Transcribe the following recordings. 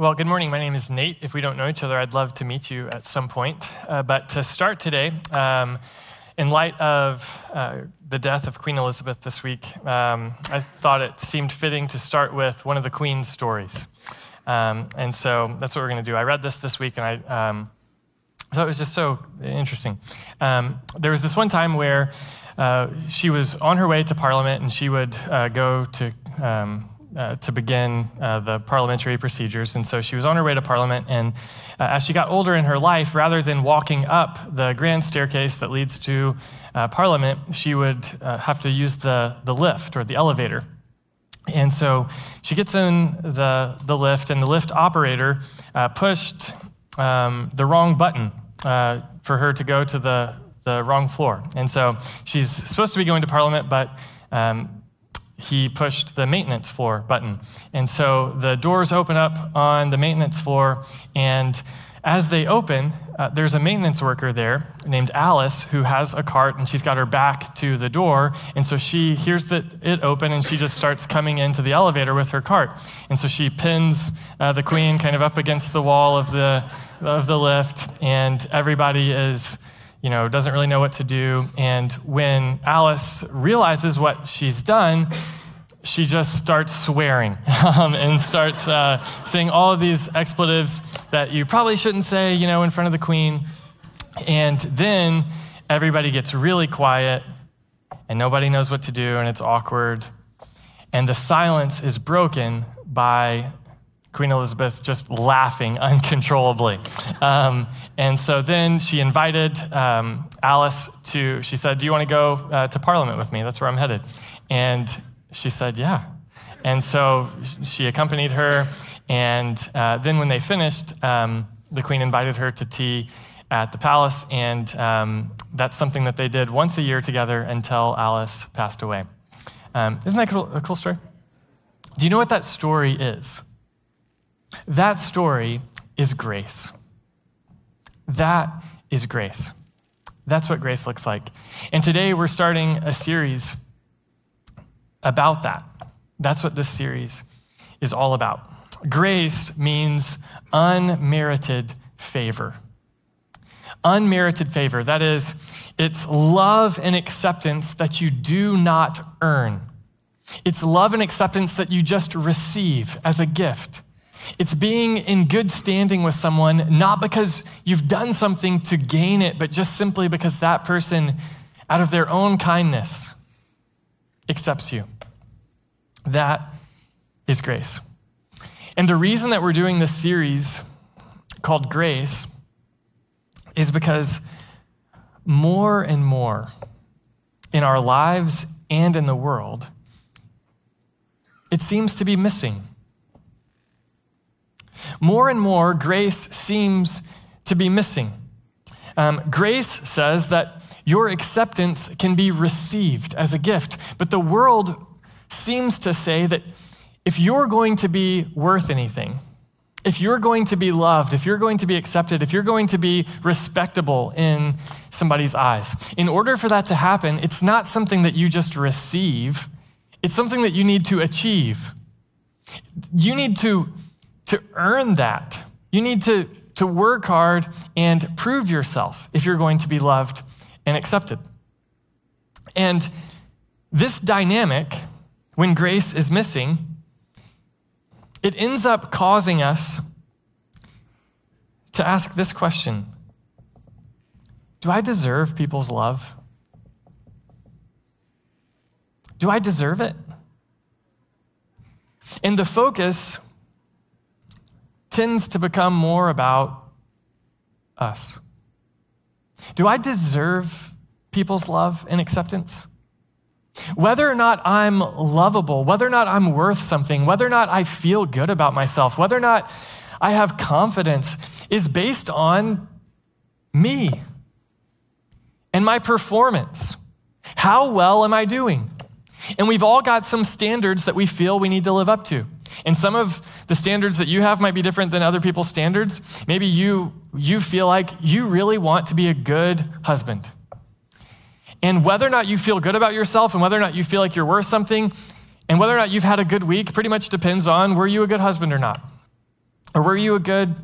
Well, good morning. My name is Nate. If we don't know each other, I'd love to meet you at some point. Uh, but to start today, um, in light of uh, the death of Queen Elizabeth this week, um, I thought it seemed fitting to start with one of the Queen's stories. Um, and so that's what we're going to do. I read this this week and I um, thought it was just so interesting. Um, there was this one time where uh, she was on her way to Parliament and she would uh, go to um, uh, to begin uh, the parliamentary procedures. And so she was on her way to Parliament. And uh, as she got older in her life, rather than walking up the grand staircase that leads to uh, Parliament, she would uh, have to use the, the lift or the elevator. And so she gets in the, the lift, and the lift operator uh, pushed um, the wrong button for her to go to the, the wrong floor. And so she's supposed to be going to Parliament, but um, he pushed the maintenance floor button. And so the doors open up on the maintenance floor, and as they open, uh, there's a maintenance worker there named Alice who has a cart and she's got her back to the door. And so she hears that it open and she just starts coming into the elevator with her cart. And so she pins uh, the queen kind of up against the wall of the, of the lift, and everybody is you know, doesn't really know what to do. And when Alice realizes what she's done, she just starts swearing um, and starts uh, saying all of these expletives that you probably shouldn't say, you know, in front of the queen. And then everybody gets really quiet and nobody knows what to do and it's awkward. And the silence is broken by Queen Elizabeth just laughing uncontrollably. Um, and so then she invited um, Alice to, she said, Do you want to go uh, to Parliament with me? That's where I'm headed. And she said, Yeah. And so she accompanied her. And uh, then when they finished, um, the Queen invited her to tea at the palace. And um, that's something that they did once a year together until Alice passed away. Um, isn't that cool, a cool story? Do you know what that story is? That story is grace. That is grace. That's what grace looks like. And today we're starting a series about that. That's what this series is all about. Grace means unmerited favor. Unmerited favor, that is, it's love and acceptance that you do not earn. It's love and acceptance that you just receive as a gift. It's being in good standing with someone, not because you've done something to gain it, but just simply because that person, out of their own kindness, accepts you. That is grace. And the reason that we're doing this series called Grace is because more and more in our lives and in the world, it seems to be missing. More and more, grace seems to be missing. Um, grace says that your acceptance can be received as a gift, but the world seems to say that if you're going to be worth anything, if you're going to be loved, if you're going to be accepted, if you're going to be respectable in somebody's eyes, in order for that to happen, it's not something that you just receive, it's something that you need to achieve. You need to to earn that. You need to, to work hard and prove yourself if you're going to be loved and accepted. And this dynamic, when grace is missing, it ends up causing us to ask this question Do I deserve people's love? Do I deserve it? And the focus tends to become more about us. Do I deserve people's love and acceptance? Whether or not I'm lovable, whether or not I'm worth something, whether or not I feel good about myself, whether or not I have confidence is based on me and my performance. How well am I doing? And we've all got some standards that we feel we need to live up to. And some of the standards that you have might be different than other people's standards. Maybe you, you feel like you really want to be a good husband. And whether or not you feel good about yourself and whether or not you feel like you're worth something and whether or not you've had a good week pretty much depends on were you a good husband or not. Or were you a good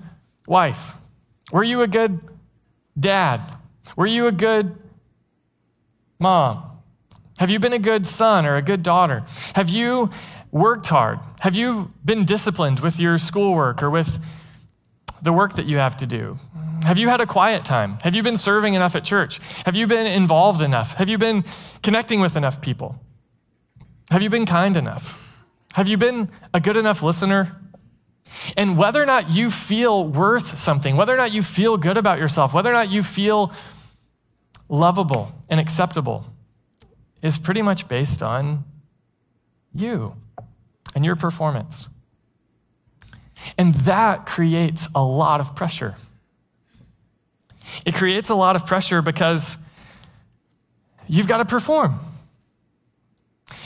wife? Were you a good dad? Were you a good mom? Have you been a good son or a good daughter? Have you worked hard? Have you been disciplined with your schoolwork or with the work that you have to do? Have you had a quiet time? Have you been serving enough at church? Have you been involved enough? Have you been connecting with enough people? Have you been kind enough? Have you been a good enough listener? And whether or not you feel worth something, whether or not you feel good about yourself, whether or not you feel lovable and acceptable, is pretty much based on you and your performance. And that creates a lot of pressure. It creates a lot of pressure because you've got to perform.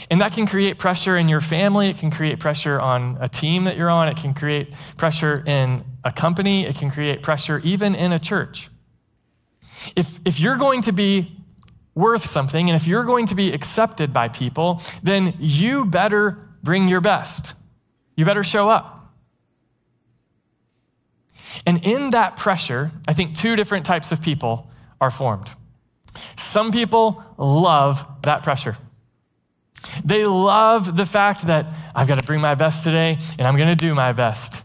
And that can create pressure in your family. It can create pressure on a team that you're on. It can create pressure in a company. It can create pressure even in a church. If, if you're going to be worth something and if you're going to be accepted by people, then you better bring your best. You better show up. And in that pressure, I think two different types of people are formed. Some people love that pressure. They love the fact that I've got to bring my best today and I'm going to do my best.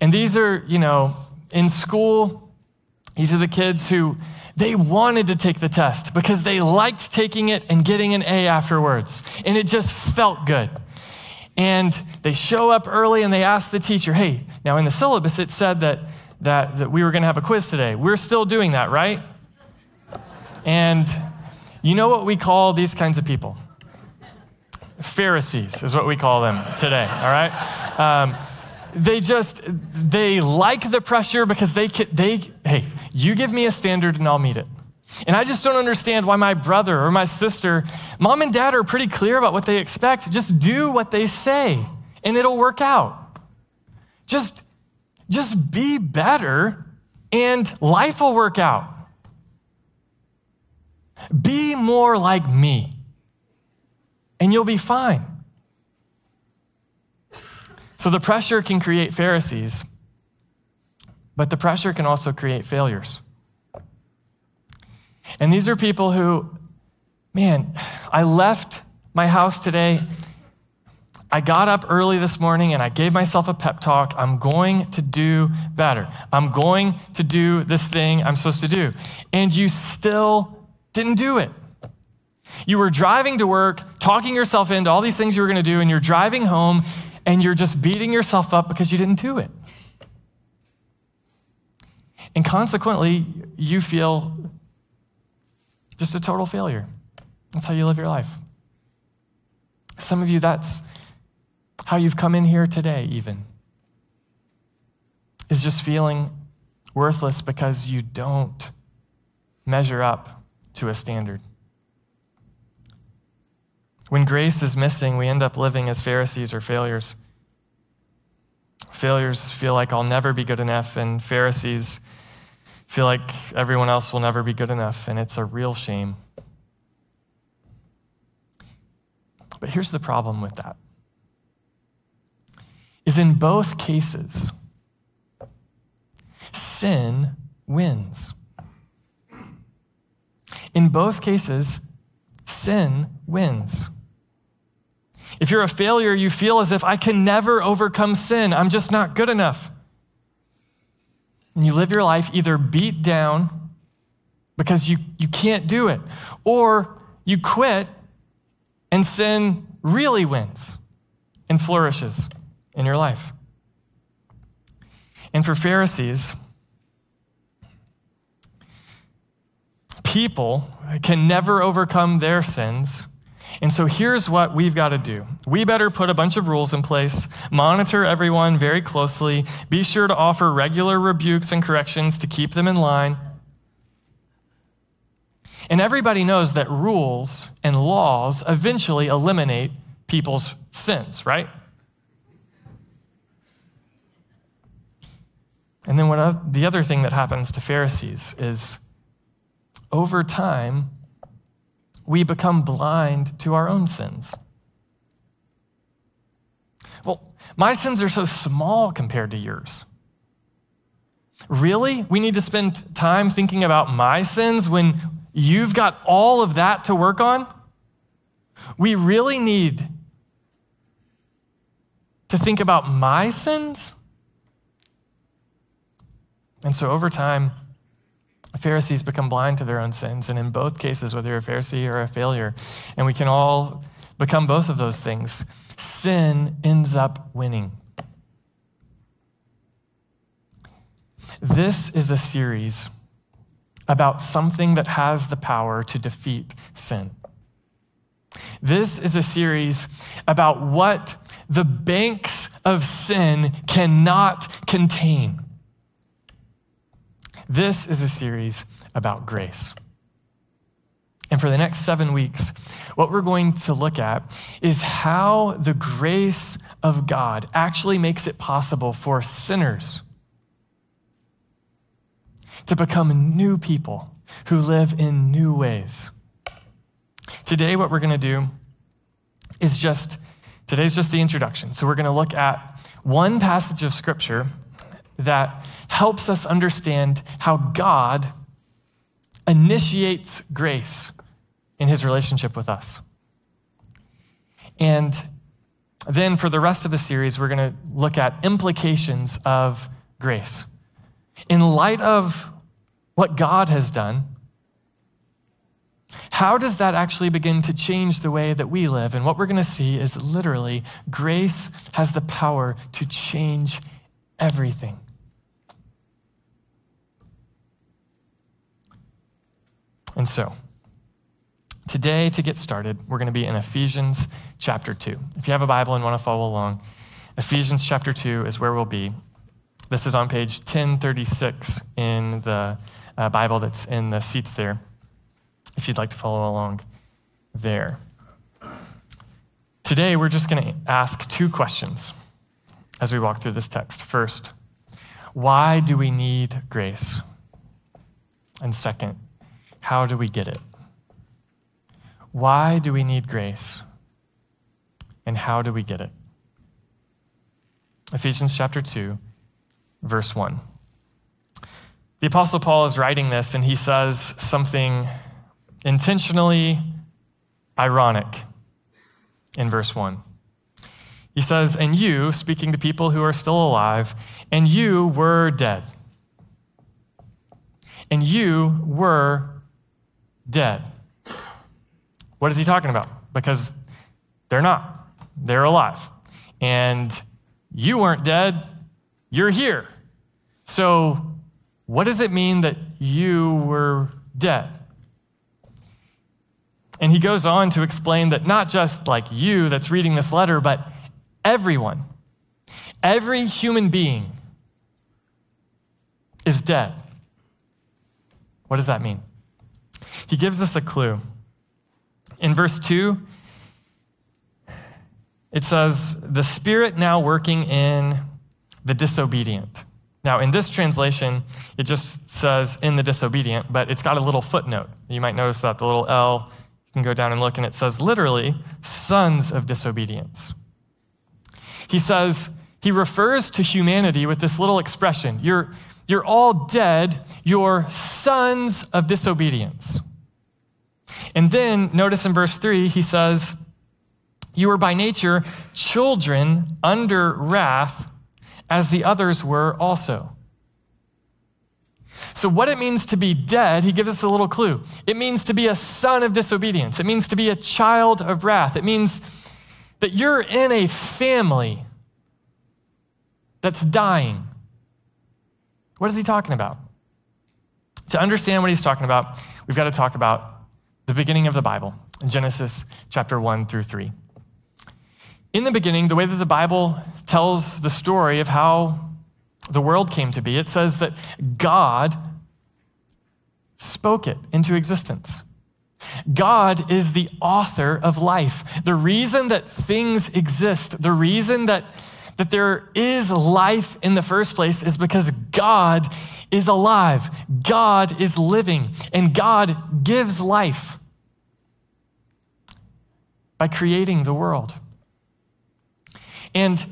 And these are, you know, in school, these are the kids who they wanted to take the test because they liked taking it and getting an A afterwards. And it just felt good. And they show up early and they ask the teacher, hey, now in the syllabus it said that, that, that we were going to have a quiz today. We're still doing that, right? And you know what we call these kinds of people? Pharisees is what we call them today, all right? Um, they just, they like the pressure because they, they, hey, you give me a standard and I'll meet it. And I just don't understand why my brother or my sister, mom and dad are pretty clear about what they expect. Just do what they say and it'll work out. Just, just be better and life will work out. Be more like me and you'll be fine. So the pressure can create Pharisees, but the pressure can also create failures. And these are people who, man, I left my house today. I got up early this morning and I gave myself a pep talk. I'm going to do better. I'm going to do this thing I'm supposed to do. And you still didn't do it. You were driving to work, talking yourself into all these things you were going to do, and you're driving home and you're just beating yourself up because you didn't do it. And consequently, you feel just a total failure. That's how you live your life. Some of you, that's how you've come in here today, even, is just feeling worthless because you don't measure up to a standard. When grace is missing, we end up living as Pharisees or failures. Failures feel like I'll never be good enough, and Pharisees feel like everyone else will never be good enough, and it's a real shame. But here's the problem with that. Is in both cases, sin wins. In both cases, sin wins. If you're a failure, you feel as if I can never overcome sin. I'm just not good enough. And you live your life either beat down because you, you can't do it, or you quit and sin really wins and flourishes in your life. And for Pharisees, people can never overcome their sins and so here's what we've got to do. We better put a bunch of rules in place, monitor everyone very closely, be sure to offer regular rebukes and corrections to keep them in line. And everybody knows that rules and laws eventually eliminate people's sins, right? And then what the other thing that happens to Pharisees is over time, we become blind to our own sins. Well, my sins are so small compared to yours. Really? We need to spend time thinking about my sins when you've got all of that to work on? We really need to think about my sins? And so over time, Pharisees become blind to their own sins. And in both cases, whether you're a Pharisee or a failure, and we can all become both of those things, sin ends up winning. This is a series about something that has the power to defeat sin. This is a series about what the banks of sin cannot contain. This is a series about grace. And for the next seven weeks, what we're going to look at is how the grace of God actually makes it possible for sinners to become new people who live in new ways. Today, what we're going to do is just, today's just the introduction. So we're going to look at one passage of scripture that helps us understand how God initiates grace in his relationship with us. And then for the rest of the series, we're going to look at implications of grace. In light of what God has done, how does that actually begin to change the way that we live? And what we're going to see is literally grace has the power to change everything. And so, today, to get started, we're going to be in Ephesians chapter 2. If you have a Bible and want to follow along, Ephesians chapter 2 is where we'll be. This is on page 1036 in the uh, Bible that's in the seats there if you'd like to follow along there. Today, we're just going to ask two questions as we walk through this text. First, why do we need grace? And second, how do we get it? Why do we need grace? And how do we get it? Ephesians chapter 2, verse 1. The Apostle Paul is writing this, and he says something intentionally ironic in verse 1. He says, And you, speaking to people who are still alive, and you were dead. And you were dead. What is he talking about? Because they're not, they're alive. And you weren't dead, you're here. So, what does it mean that you were dead? And he goes on to explain that not just like you that's reading this letter, but everyone, every human being is dead. What does that mean? He gives us a clue. In verse 2, it says, The Spirit now working in the disobedient. Now, in this translation, it just says in the disobedient, but it's got a little footnote. You might notice that the little L you can go down and look, and it says literally, sons of disobedience. He says, he refers to humanity with this little expression you're, you're all dead, you're sons of disobedience. And then notice in verse 3, he says, You were by nature children under wrath, as the others were also. So, what it means to be dead, he gives us a little clue. It means to be a son of disobedience, it means to be a child of wrath. It means that you're in a family that's dying. What is he talking about? To understand what he's talking about, we've got to talk about the beginning of the Bible, Genesis chapter 1 through 3. In the beginning, the way that the Bible tells the story of how the world came to be, it says that God spoke it into existence. God is the author of life. The reason that things exist, the reason that, that there is life in the first place is because God is alive, God is living, and God gives life by creating the world. And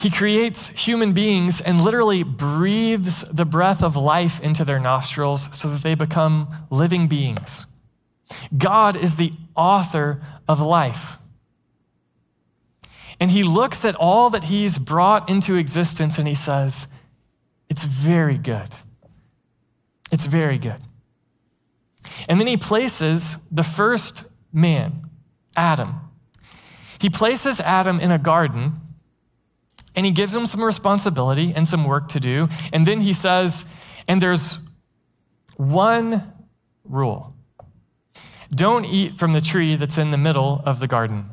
He creates human beings and literally breathes the breath of life into their nostrils so that they become living beings. God is the author of life. And he looks at all that he's brought into existence and he says, It's very good. It's very good. And then he places the first man, Adam. He places Adam in a garden and he gives him some responsibility and some work to do. And then he says, and there's one rule don't eat from the tree that's in the middle of the garden.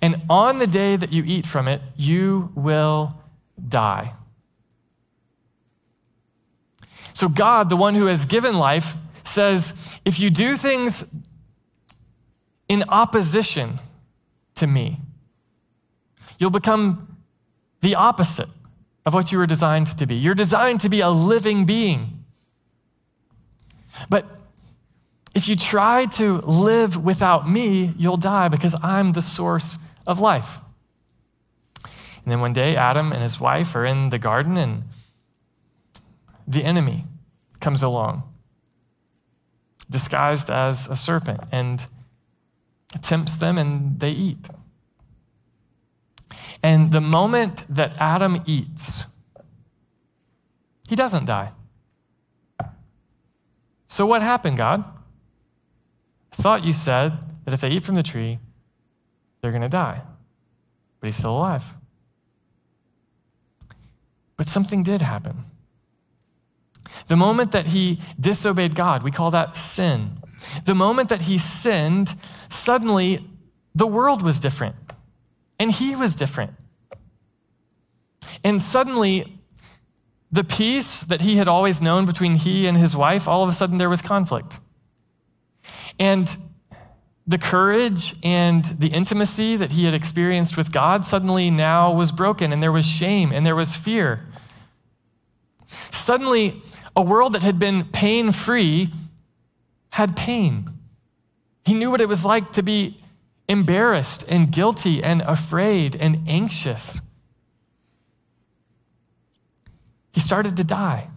And on the day that you eat from it, you will die. So, God, the one who has given life, says if you do things in opposition to me, you'll become the opposite of what you were designed to be. You're designed to be a living being. But if you try to live without me, you'll die because I'm the source of life. And then one day, Adam and his wife are in the garden, and the enemy comes along, disguised as a serpent, and tempts them, and they eat. And the moment that Adam eats, he doesn't die. So, what happened, God? I thought you said that if they eat from the tree, they're going to die. But he's still alive. But something did happen. The moment that he disobeyed God, we call that sin. The moment that he sinned, suddenly the world was different and he was different. And suddenly, the peace that he had always known between he and his wife, all of a sudden there was conflict. And the courage and the intimacy that he had experienced with God suddenly now was broken, and there was shame and there was fear. Suddenly, a world that had been pain free had pain. He knew what it was like to be embarrassed and guilty and afraid and anxious. He started to die.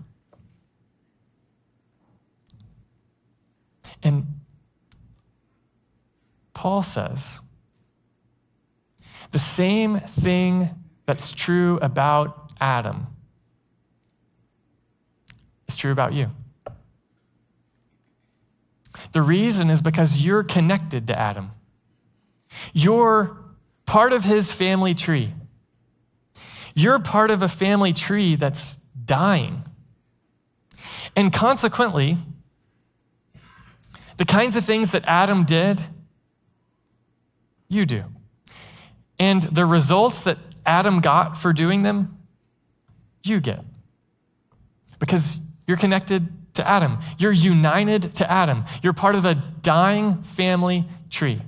And Paul says the same thing that's true about Adam is true about you. The reason is because you're connected to Adam. You're part of his family tree. You're part of a family tree that's dying. And consequently, the kinds of things that Adam did, you do. And the results that Adam got for doing them, you get. Because you're connected to Adam. You're united to Adam. You're part of a dying family tree.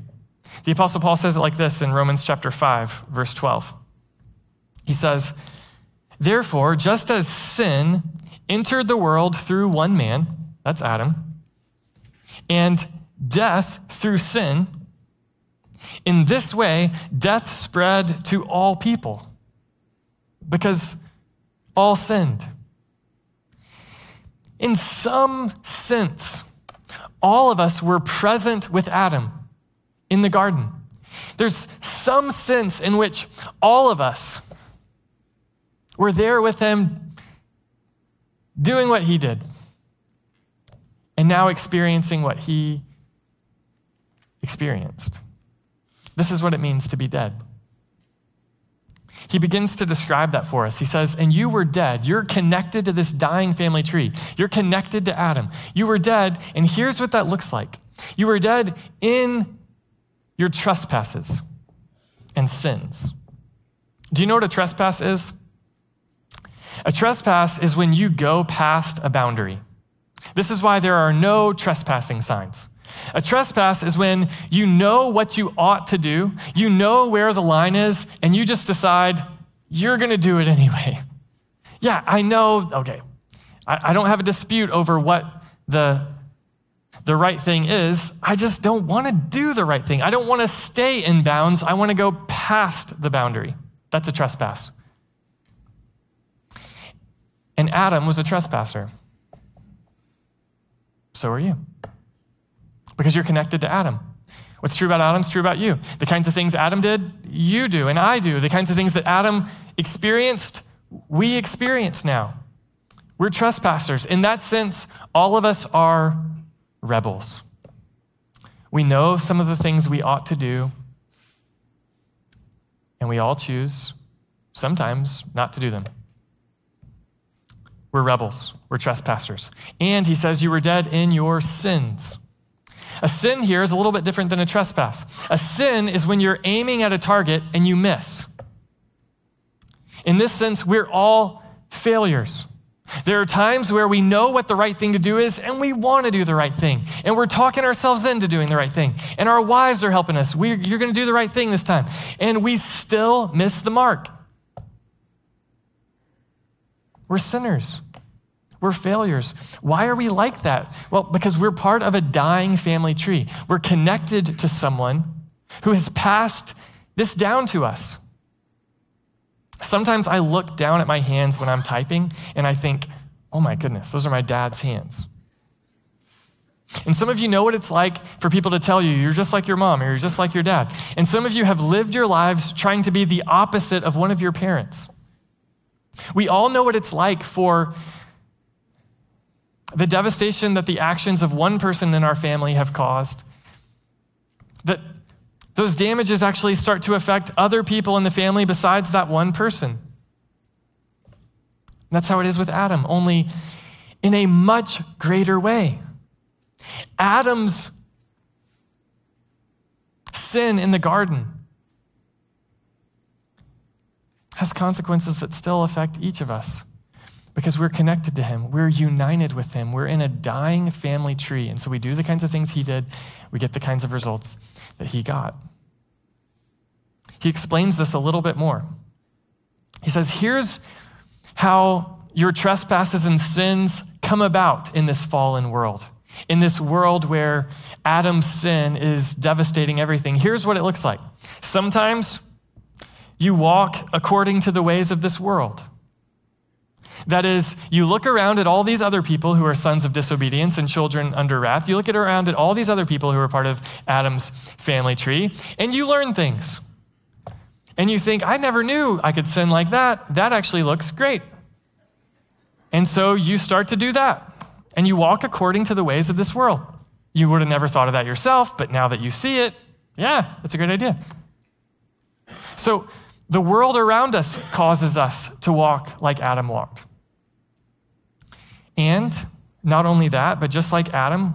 The Apostle Paul says it like this in Romans chapter 5, verse 12. He says, Therefore, just as sin entered the world through one man, that's Adam, and death through sin, in this way, death spread to all people because all sinned. In some sense, all of us were present with Adam in the garden. There's some sense in which all of us were there with him doing what he did and now experiencing what he experienced. This is what it means to be dead. He begins to describe that for us. He says, And you were dead. You're connected to this dying family tree. You're connected to Adam. You were dead, and here's what that looks like you were dead in your trespasses and sins. Do you know what a trespass is? A trespass is when you go past a boundary. This is why there are no trespassing signs. A trespass is when you know what you ought to do, you know where the line is, and you just decide you're going to do it anyway. Yeah, I know, okay, I, I, don't have a dispute over what the, the right thing is. I just don't want to do the right thing. I don't want to stay in bounds. I want to go past the boundary. That's a trespass. And Adam was a trespasser. So are you. Because you're connected to Adam. What's true about Adam is true about you. The kinds of things Adam did, you do, and I do. The kinds of things that Adam experienced, we experience now. We're trespassers. In that sense, all of us are rebels. We know some of the things we ought to do, and we all choose sometimes not to do them. We're rebels, we're trespassers. And he says, You were dead in your sins. A sin here is a little bit different than a trespass. A sin is when you're aiming at a target and you miss. In this sense, we're all failures. There are times where we know what the right thing to do is and we want to do the right thing. And we're talking ourselves into doing the right thing. And our wives are helping us. We're, you're going to do the right thing this time. And we still miss the mark. We're sinners. We're failures. Why are we like that? Well, because we're part of a dying family tree. We're connected to someone who has passed this down to us. Sometimes I look down at my hands when I'm typing and I think, oh my goodness, those are my dad's hands. And some of you know what it's like for people to tell you you're just like your mom or you're just like your dad. And some of you have lived your lives trying to be the opposite of one of your parents. We all know what it's like for the devastation that the actions of one person in our family have caused. That those damages actually start to affect other people in the family besides that one person. And that's how it is with Adam, only in a much greater way. Adam's sin in the garden has consequences that still affect each of us because we're connected to him. We're united with him. We're in a dying family tree. And so we do the kinds of things he did, we get the kinds of results that he got. He explains this a little bit more. He says, Here's how your trespasses and sins come about in this fallen world, in this world where Adam's sin is devastating everything. Here's what it looks like. Sometimes you walk according to the ways of this world. That is, you look around at all these other people who are sons of disobedience and children under wrath. You look at around at all these other people who are part of Adam's family tree, and you learn things. And you think, I never knew I could sin like that. That actually looks great. And so you start to do that, and you walk according to the ways of this world. You would have never thought of that yourself, but now that you see it, yeah, that's a great idea. So the world around us causes us to walk like Adam walked. And not only that, but just like Adam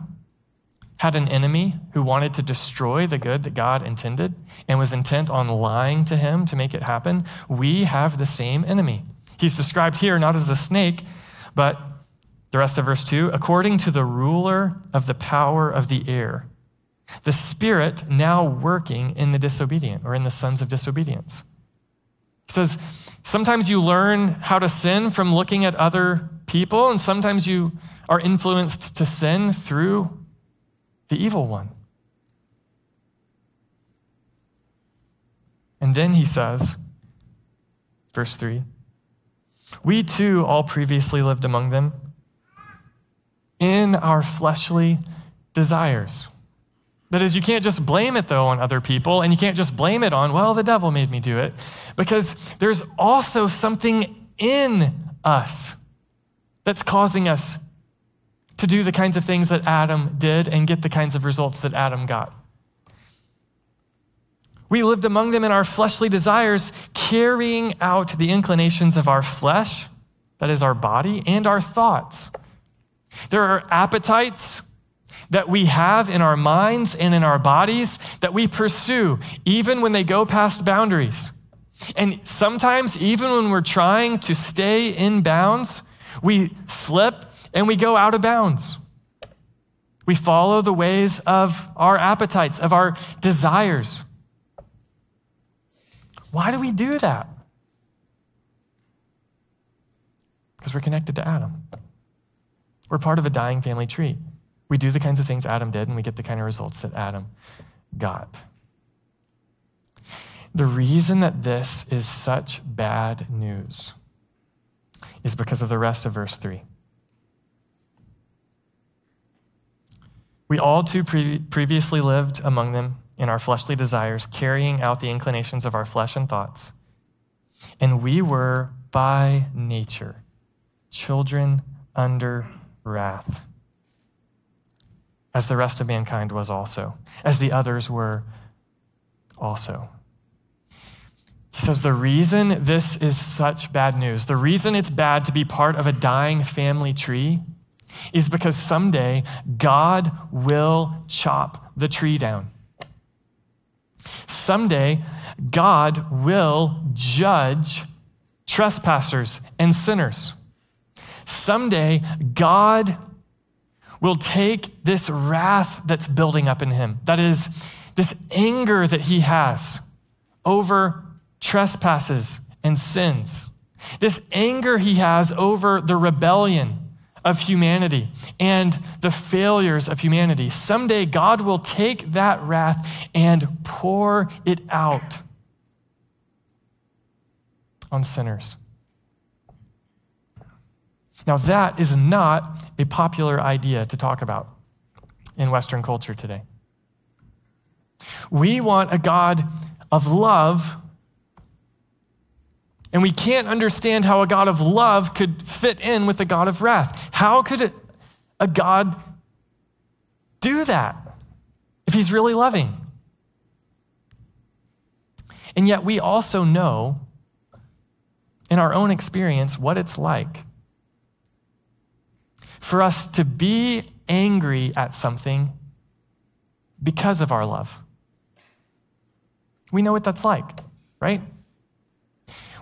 had an enemy who wanted to destroy the good that God intended and was intent on lying to him to make it happen, we have the same enemy. He's described here not as a snake, but the rest of verse 2 according to the ruler of the power of the air, the spirit now working in the disobedient or in the sons of disobedience. He says, Sometimes you learn how to sin from looking at other people, and sometimes you are influenced to sin through the evil one. And then he says, verse 3 We too all previously lived among them in our fleshly desires. That is, you can't just blame it, though, on other people, and you can't just blame it on, well, the devil made me do it, because there's also something in us that's causing us to do the kinds of things that Adam did and get the kinds of results that Adam got. We lived among them in our fleshly desires, carrying out the inclinations of our flesh, that is our body, and our thoughts. There are appetites that we have in our minds and in our bodies that we pursue, even when they go past boundaries. And sometimes, even when we're trying to stay in bounds, we slip and we go out of bounds. We follow the ways of our appetites, of our desires. Why do we do that? Because we're connected to Adam. We're part of a dying family tree. We do the kinds of things Adam did, and we get the kind of results that Adam got. The reason that this is such bad news is because of the rest of verse 3. We all too pre- previously lived among them in our fleshly desires, carrying out the inclinations of our flesh and thoughts. And we were by nature children under wrath, as the rest of mankind was also, as the others were also. He says the reason this is such bad news, the reason it's bad to be part of a dying family tree, is because someday God will chop the tree down. Someday, God will judge trespassers and sinners. Someday, God will take this wrath that's building up in him, that is, this anger that he has over trespasses and sins, this anger he has over the rebellion of humanity and the failures of humanity. Someday, God will take that wrath and pour it out on sinners. Now, that is not a popular idea to talk about in Western culture today. We want a God of love, and we can't understand how a God of love could fit in with a God of wrath. How could a God do that if he's really loving? And yet, we also know in our own experience what it's like for us to be angry at something because of our love. We know what that's like, right?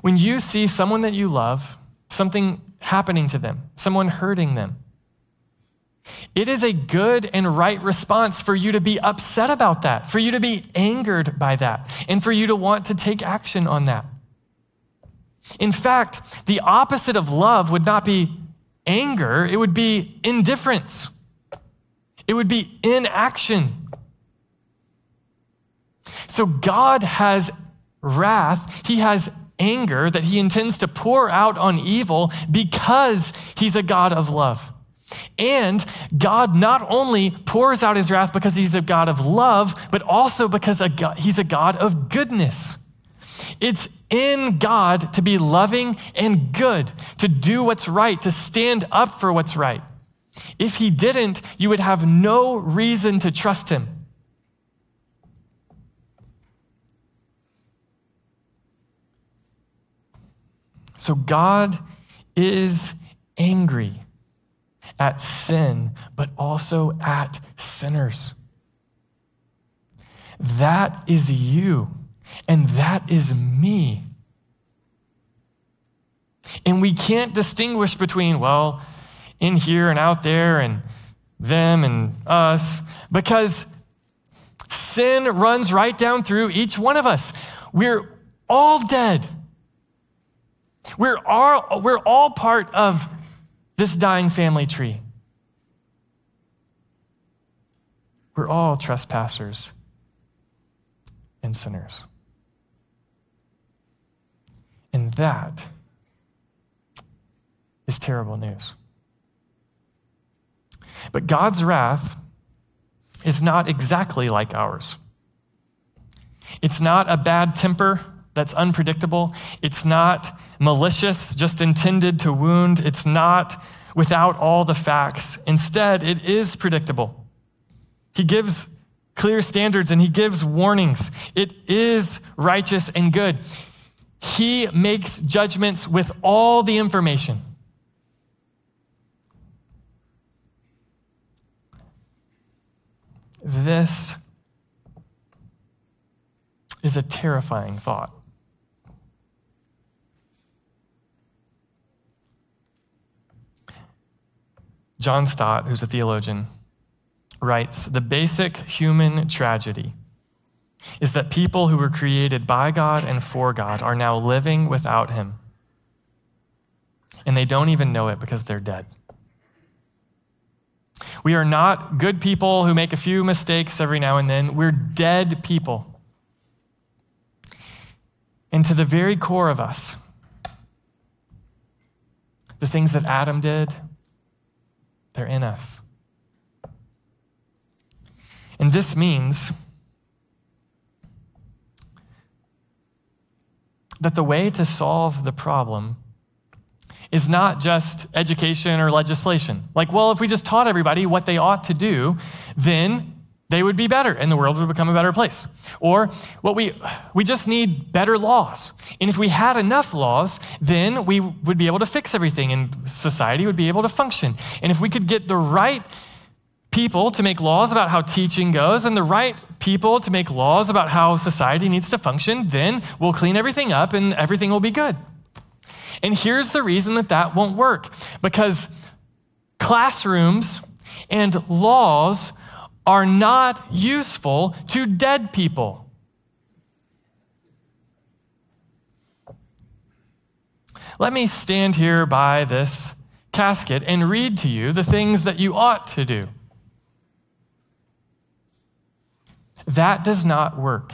When you see someone that you love, something happening to them, someone hurting them, it is a good and right response for you to be upset about that, for you to be angered by that, and for you to want to take action on that. In fact, the opposite of love would not be anger, it would be indifference, it would be inaction. So God has wrath, He has anger that He intends to pour out on evil because He's a God of love. And God not only pours out his wrath because he's a God of love, but also because he's a God of goodness. It's in God to be loving and good, to do what's right, to stand up for what's right. If he didn't, you would have no reason to trust him. So God is angry at sin, but also at sinners. That is you. And that is me. And we can't distinguish between, well, in here and out there, and them and us, because sin runs right down through each one of us. We're all dead. We're all, we're all part of this dying family tree. We're all trespassers and sinners. And that is terrible news. But God's wrath is not exactly like ours. It's not a bad temper that's unpredictable. It's not malicious, just intended to wound. It's not without all the facts. Instead, it is predictable. He gives clear standards and he gives warnings. It is righteous and good. He makes judgments with all the information. This is a terrifying thought. John Stott, who's a theologian, writes The basic human tragedy is that people who were created by God and for God are now living without Him. And they don't even know it because they're dead. We are not good people who make a few mistakes every now and then. We're dead people. And to the very core of us, the things that Adam did, they're in us. And this means that the way to solve the problem is not just education or legislation. Like, well, if we just taught everybody what they ought to do, then they would be better and the world would become a better place. Or what we we just need better laws. And if we had enough laws, then we would be able to fix everything and society would be able to function. And if we could get the right people to make laws about how teaching goes and the right people to make laws about how society needs to function, then we'll clean everything up and everything will be good. And here's the reason that that won't work because classrooms and laws are not useful to dead people. Let me stand here by this casket and read to you the things that you ought to do. That does not work.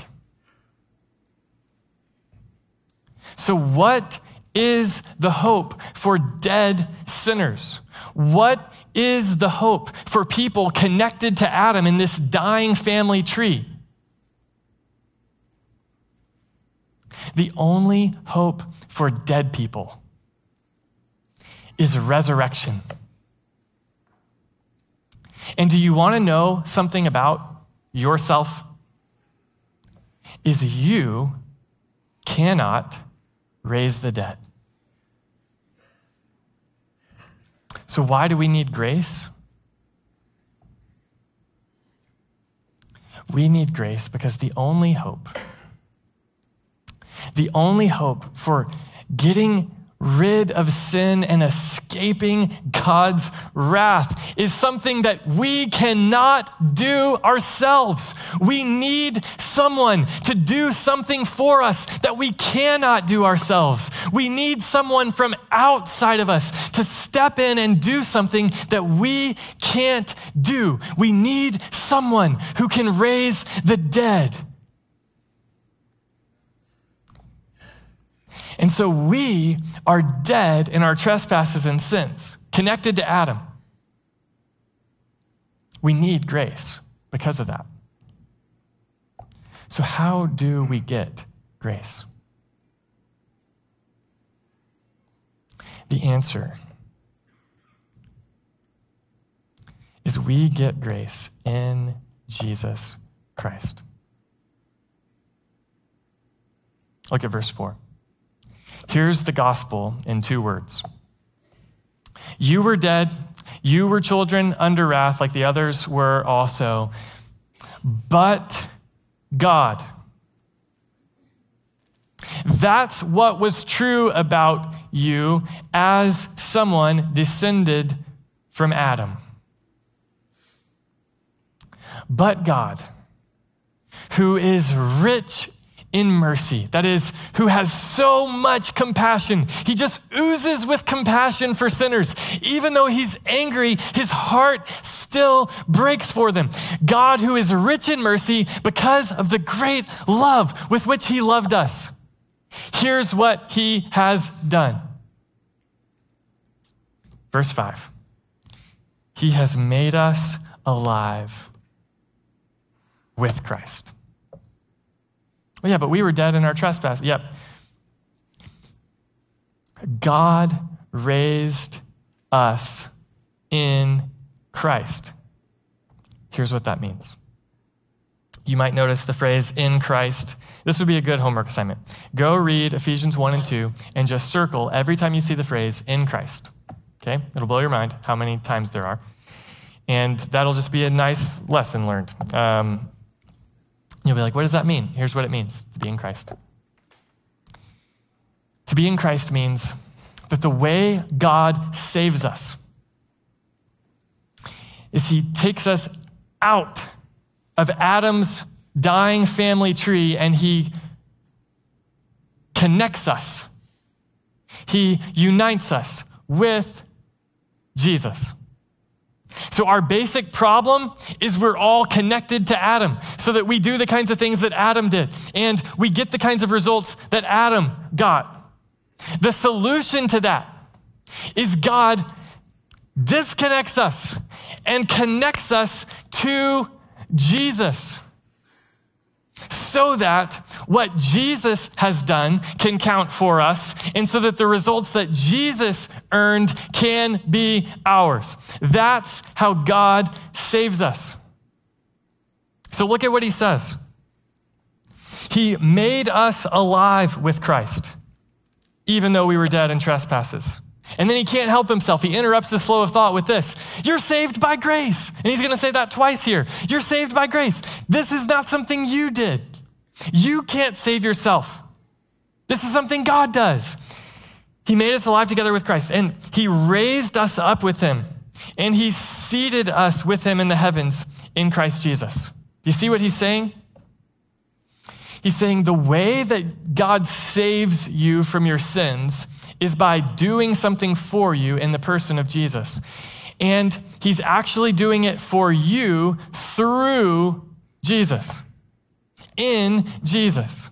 So, what is the hope for dead sinners? What is the hope for people connected to Adam in this dying family tree? The only hope for dead people is resurrection. And do you want to know something about yourself? Is you cannot raise the dead. So, why do we need grace? We need grace because the only hope, the only hope for getting rid of sin and escaping God's wrath is something that we cannot do ourselves. We need someone to do something for us that we cannot do ourselves. We need someone from outside of us to step in and do something that we can't do. We need someone who can raise the dead. And so we are dead in our trespasses and sins, connected to Adam. We need grace because of that. So, how do we get grace? The answer is we get grace in Jesus Christ. Look at verse 4. Here's the gospel in two words You were dead, you were children under wrath, like the others were also, but God. That's what was true about you as someone descended from Adam. But God, who is rich in mercy. That is, who has so much compassion. He just oozes with compassion for sinners. Even though he's angry, his heart still breaks for them. God, who is rich in mercy because of the great love with which he loved us. Here's what he has done. Verse 5 He has made us alive with Christ. Well, yeah, but we were dead in our trespass. Yep. God raised us in Christ. Here's what that means. You might notice the phrase in Christ. This would be a good homework assignment. Go read Ephesians 1 and 2 and just circle every time you see the phrase in Christ. Okay? It'll blow your mind how many times there are. And that'll just be a nice lesson learned. Um, You'll be like, what does that mean? Here's what it means to be in Christ. To be in Christ means that the way God saves us is he takes us out of Adam's dying family tree and he connects us. He unites us with Jesus. So, our basic problem is we're all connected to Adam so that we do the kinds of things that Adam did and we get the kinds of results that Adam got. The solution to that is God disconnects us and connects us to Jesus so that what Jesus has done can count for us, and so that the results that Jesus earned can be ours. That's how God saves us. So look at what he says. He made us alive with Christ, even though we were dead in trespasses. And then he can't help himself. He interrupts this flow of thought with this You're saved by grace. And he's going to say that twice here. You're saved by grace. This is not something you did. You can't save yourself. This is something God does. He made us alive together with Christ, and He raised us up with Him, and He seated us with Him in the heavens in Christ Jesus. Do you see what He's saying? He's saying the way that God saves you from your sins is by doing something for you in the person of Jesus. And He's actually doing it for you through Jesus in Jesus.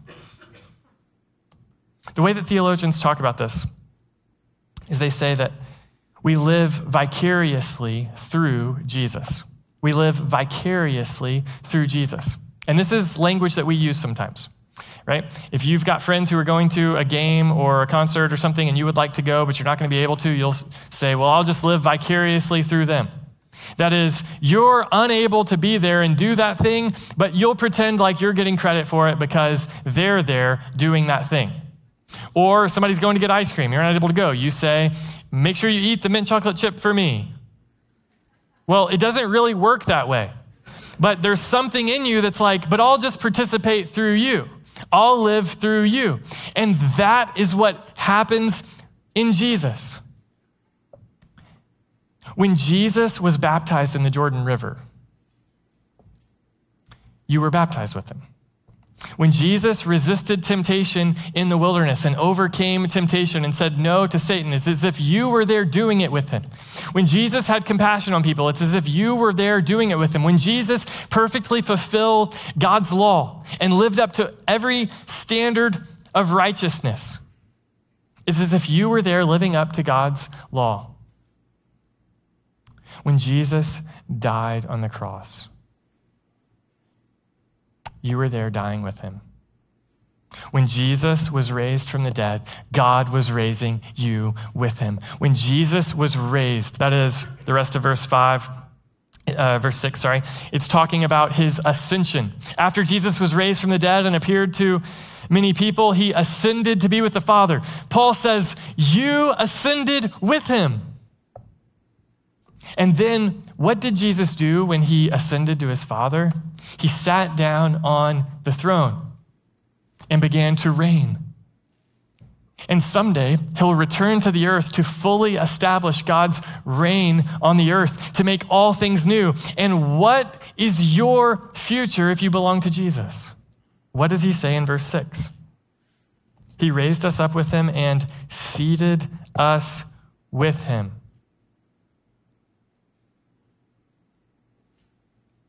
The way that theologians talk about this is they say that we live vicariously through Jesus. We live vicariously through Jesus. And this is language that we use sometimes, right? If you've got friends who are going to a game or a concert or something and you would like to go, but you're not going to be able to, you'll say, well, I'll just live vicariously through them. That is, you're unable to be there and do that thing, but you'll pretend like you're getting credit for it because they're there doing that thing. Or somebody's going to get ice cream, you're not able to go. You say, Make sure you eat the mint chocolate chip for me. Well, it doesn't really work that way. But there's something in you that's like, but I'll just participate through you. I'll live through you. And that is what happens in Jesus. When Jesus was baptized in the Jordan River, you were baptized with him. When Jesus resisted temptation in the wilderness and overcame temptation and said no to Satan, it's as if you were there doing it with him. When Jesus had compassion on people, it's as if you were there doing it with him. When Jesus perfectly fulfilled God's law and lived up to every standard of righteousness, it's as if you were there living up to God's law when Jesus died on the cross. You were there dying with him. When Jesus was raised from the dead, God was raising you with him. When Jesus was raised, that is the rest of verse 5, uh, verse 6, sorry, it's talking about his ascension. After Jesus was raised from the dead and appeared to many people, he ascended to be with the Father. Paul says, You ascended with him. And then what did Jesus do when he ascended to his Father? He sat down on the throne and began to reign. And someday he'll return to the earth to fully establish God's reign on the earth, to make all things new. And what is your future if you belong to Jesus? What does he say in verse 6? He raised us up with him and seated us with him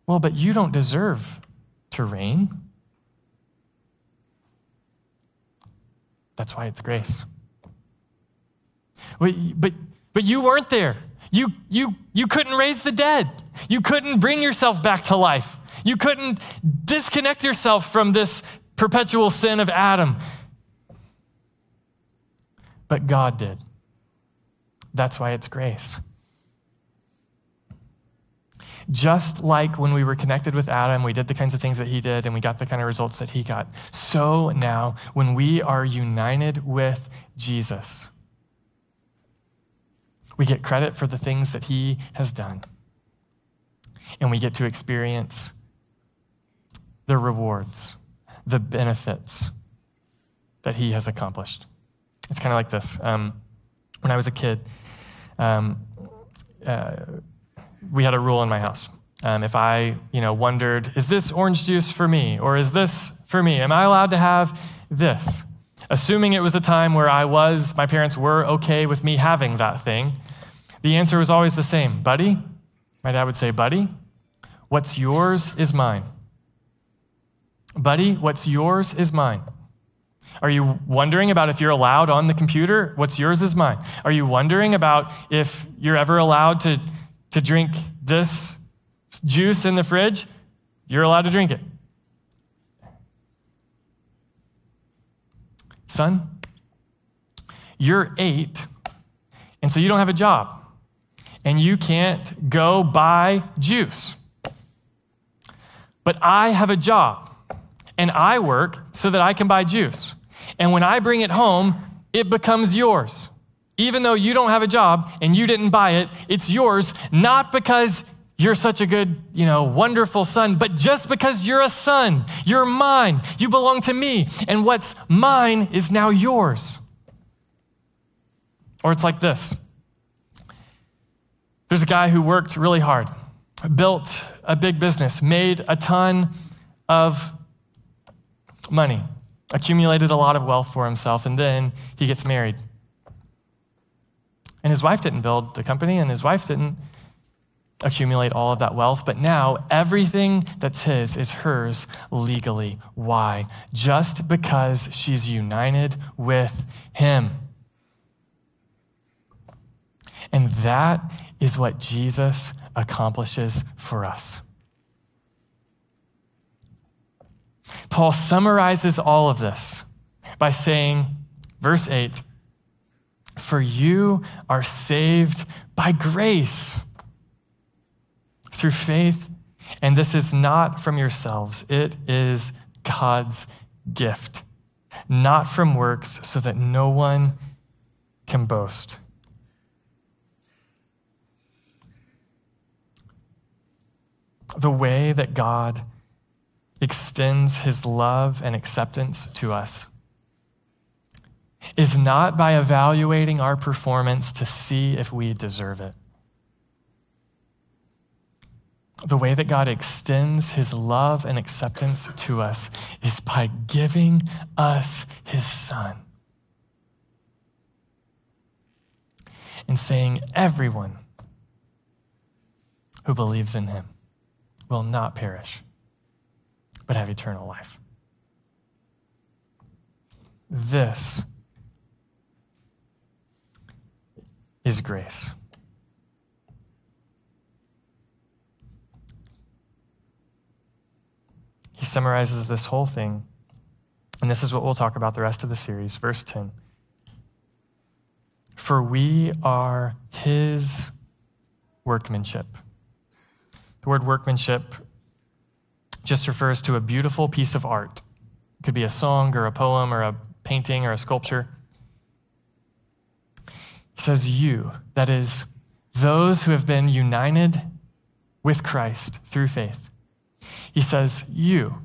Well, but you don't deserve to reign. That's why it's grace. But, but, but you weren't there. You, you, you couldn't raise the dead. You couldn't bring yourself back to life. You couldn't disconnect yourself from this perpetual sin of Adam. But God did. That's why it's grace. Just like when we were connected with Adam, we did the kinds of things that he did and we got the kind of results that he got. So now, when we are united with Jesus, we get credit for the things that he has done. And we get to experience the rewards, the benefits that he has accomplished. It's kind of like this. Um, when I was a kid, um, uh, we had a rule in my house. Um, if I, you know, wondered, is this orange juice for me, or is this for me? Am I allowed to have this? Assuming it was a time where I was, my parents were okay with me having that thing, the answer was always the same, buddy. My dad would say, buddy, what's yours is mine. Buddy, what's yours is mine. Are you wondering about if you're allowed on the computer? What's yours is mine. Are you wondering about if you're ever allowed to, to drink this juice in the fridge? You're allowed to drink it. Son, you're eight, and so you don't have a job, and you can't go buy juice. But I have a job, and I work so that I can buy juice. And when I bring it home, it becomes yours. Even though you don't have a job and you didn't buy it, it's yours, not because you're such a good, you know, wonderful son, but just because you're a son. You're mine. You belong to me. And what's mine is now yours. Or it's like this there's a guy who worked really hard, built a big business, made a ton of money accumulated a lot of wealth for himself, and then he gets married. And his wife didn't build the company, and his wife didn't accumulate all of that wealth, but now everything that's his is hers legally. Why? Just because she's united with him. And that is what Jesus accomplishes for us. Paul summarizes all of this by saying, verse 8, For you are saved by grace through faith, and this is not from yourselves, it is God's gift, not from works, so that no one can boast. The way that God extends his love and acceptance to us is not by evaluating our performance to see if we deserve it. The way that God extends his love and acceptance to us is by giving us his son and saying, everyone who believes in him will not perish but have eternal life. This is grace. He summarizes this whole thing, and this is what we'll talk about the rest of the series. Verse 10 For we are his workmanship. The word workmanship just refers to a beautiful piece of art. It could be a song or a poem or a painting or a sculpture. He says, You, that is, those who have been united with Christ through faith. He says, You,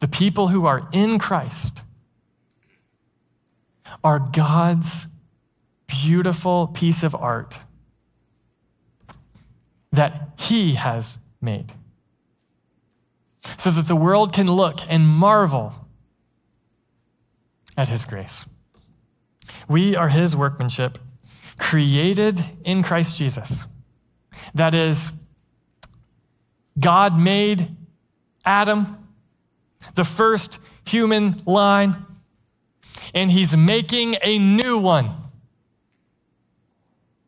the people who are in Christ, are God's beautiful piece of art that He has made so that the world can look and marvel at his grace. We are his workmanship, created in Christ Jesus. That is, God made Adam, the first human line, and he's making a new one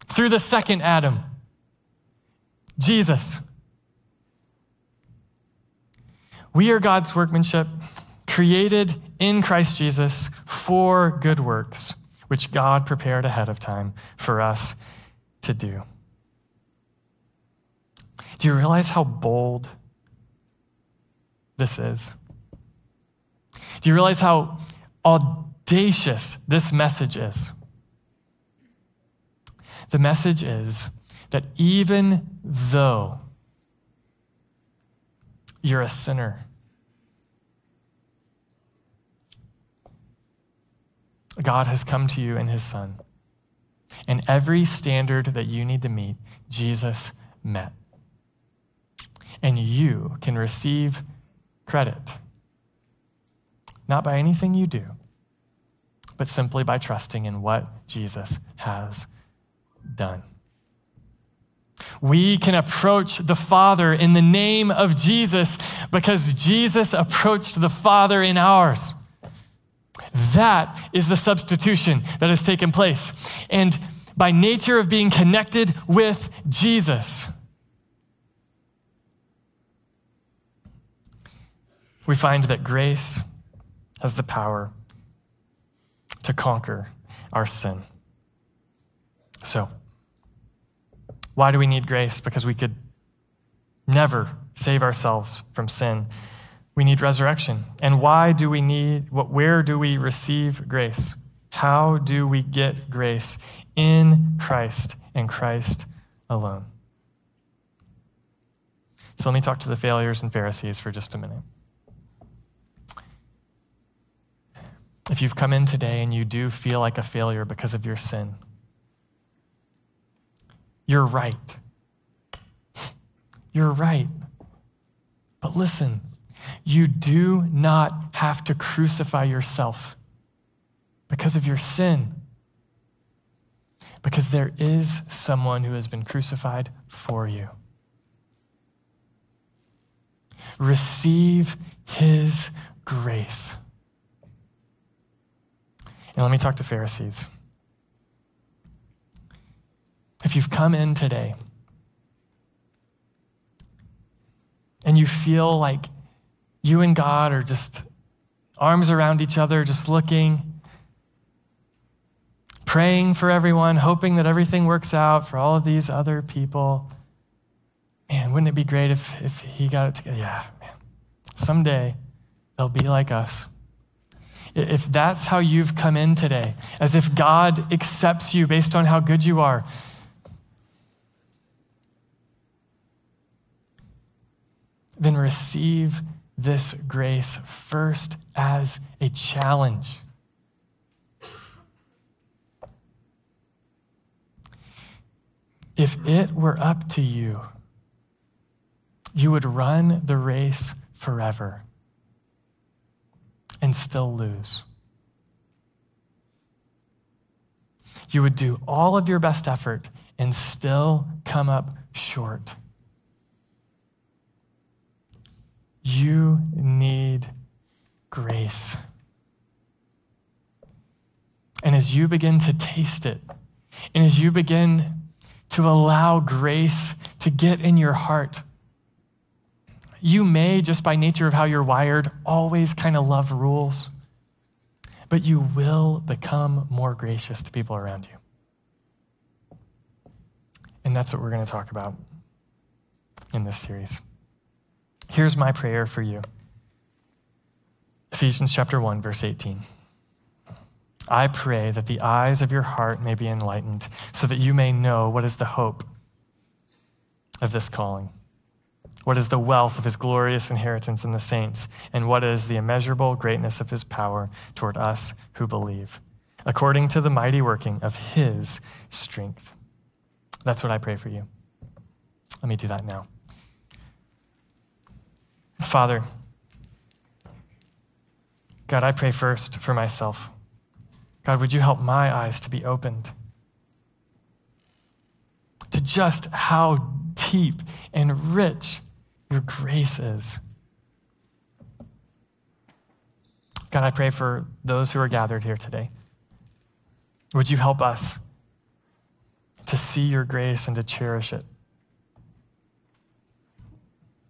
through the second Adam, Jesus. We are God's workmanship, created in Christ Jesus for good works, which God prepared ahead of time for us to do. Do you realize how bold this is? Do you realize how audacious this message is? The message is that even though you're a sinner. God has come to you in his Son. And every standard that you need to meet, Jesus met. And you can receive credit, not by anything you do, but simply by trusting in what Jesus has done. We can approach the Father in the name of Jesus because Jesus approached the Father in ours. That is the substitution that has taken place. And by nature of being connected with Jesus, we find that grace has the power to conquer our sin. So, why do we need grace? Because we could never save ourselves from sin. We need resurrection. And why do we need, what, where do we receive grace? How do we get grace? In Christ and Christ alone. So let me talk to the failures and Pharisees for just a minute. If you've come in today and you do feel like a failure because of your sin, you're right. You're right. But listen, you do not have to crucify yourself because of your sin. Because there is someone who has been crucified for you. Receive his grace. And let me talk to Pharisees. If you've come in today and you feel like you and God are just arms around each other, just looking, praying for everyone, hoping that everything works out for all of these other people. Man, wouldn't it be great if, if he got it together? Yeah, man. Someday they'll be like us. If that's how you've come in today, as if God accepts you based on how good you are, then receive this grace first as a challenge. If it were up to you, you would run the race forever and still lose. You would do all of your best effort and still come up short. You need grace. And as you begin to taste it, and as you begin to allow grace to get in your heart, you may, just by nature of how you're wired, always kind of love rules, but you will become more gracious to people around you. And that's what we're going to talk about in this series. Here's my prayer for you Ephesians chapter 1, verse 18. I pray that the eyes of your heart may be enlightened, so that you may know what is the hope of this calling, what is the wealth of his glorious inheritance in the saints, and what is the immeasurable greatness of his power toward us who believe, according to the mighty working of his strength. That's what I pray for you. Let me do that now. Father, God, I pray first for myself. God, would you help my eyes to be opened to just how deep and rich your grace is? God, I pray for those who are gathered here today. Would you help us to see your grace and to cherish it?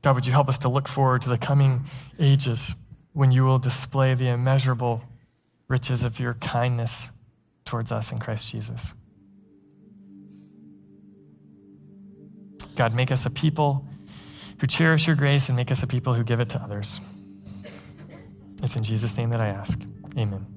God, would you help us to look forward to the coming ages when you will display the immeasurable riches of your kindness towards us in Christ Jesus? God, make us a people who cherish your grace and make us a people who give it to others. It's in Jesus' name that I ask. Amen.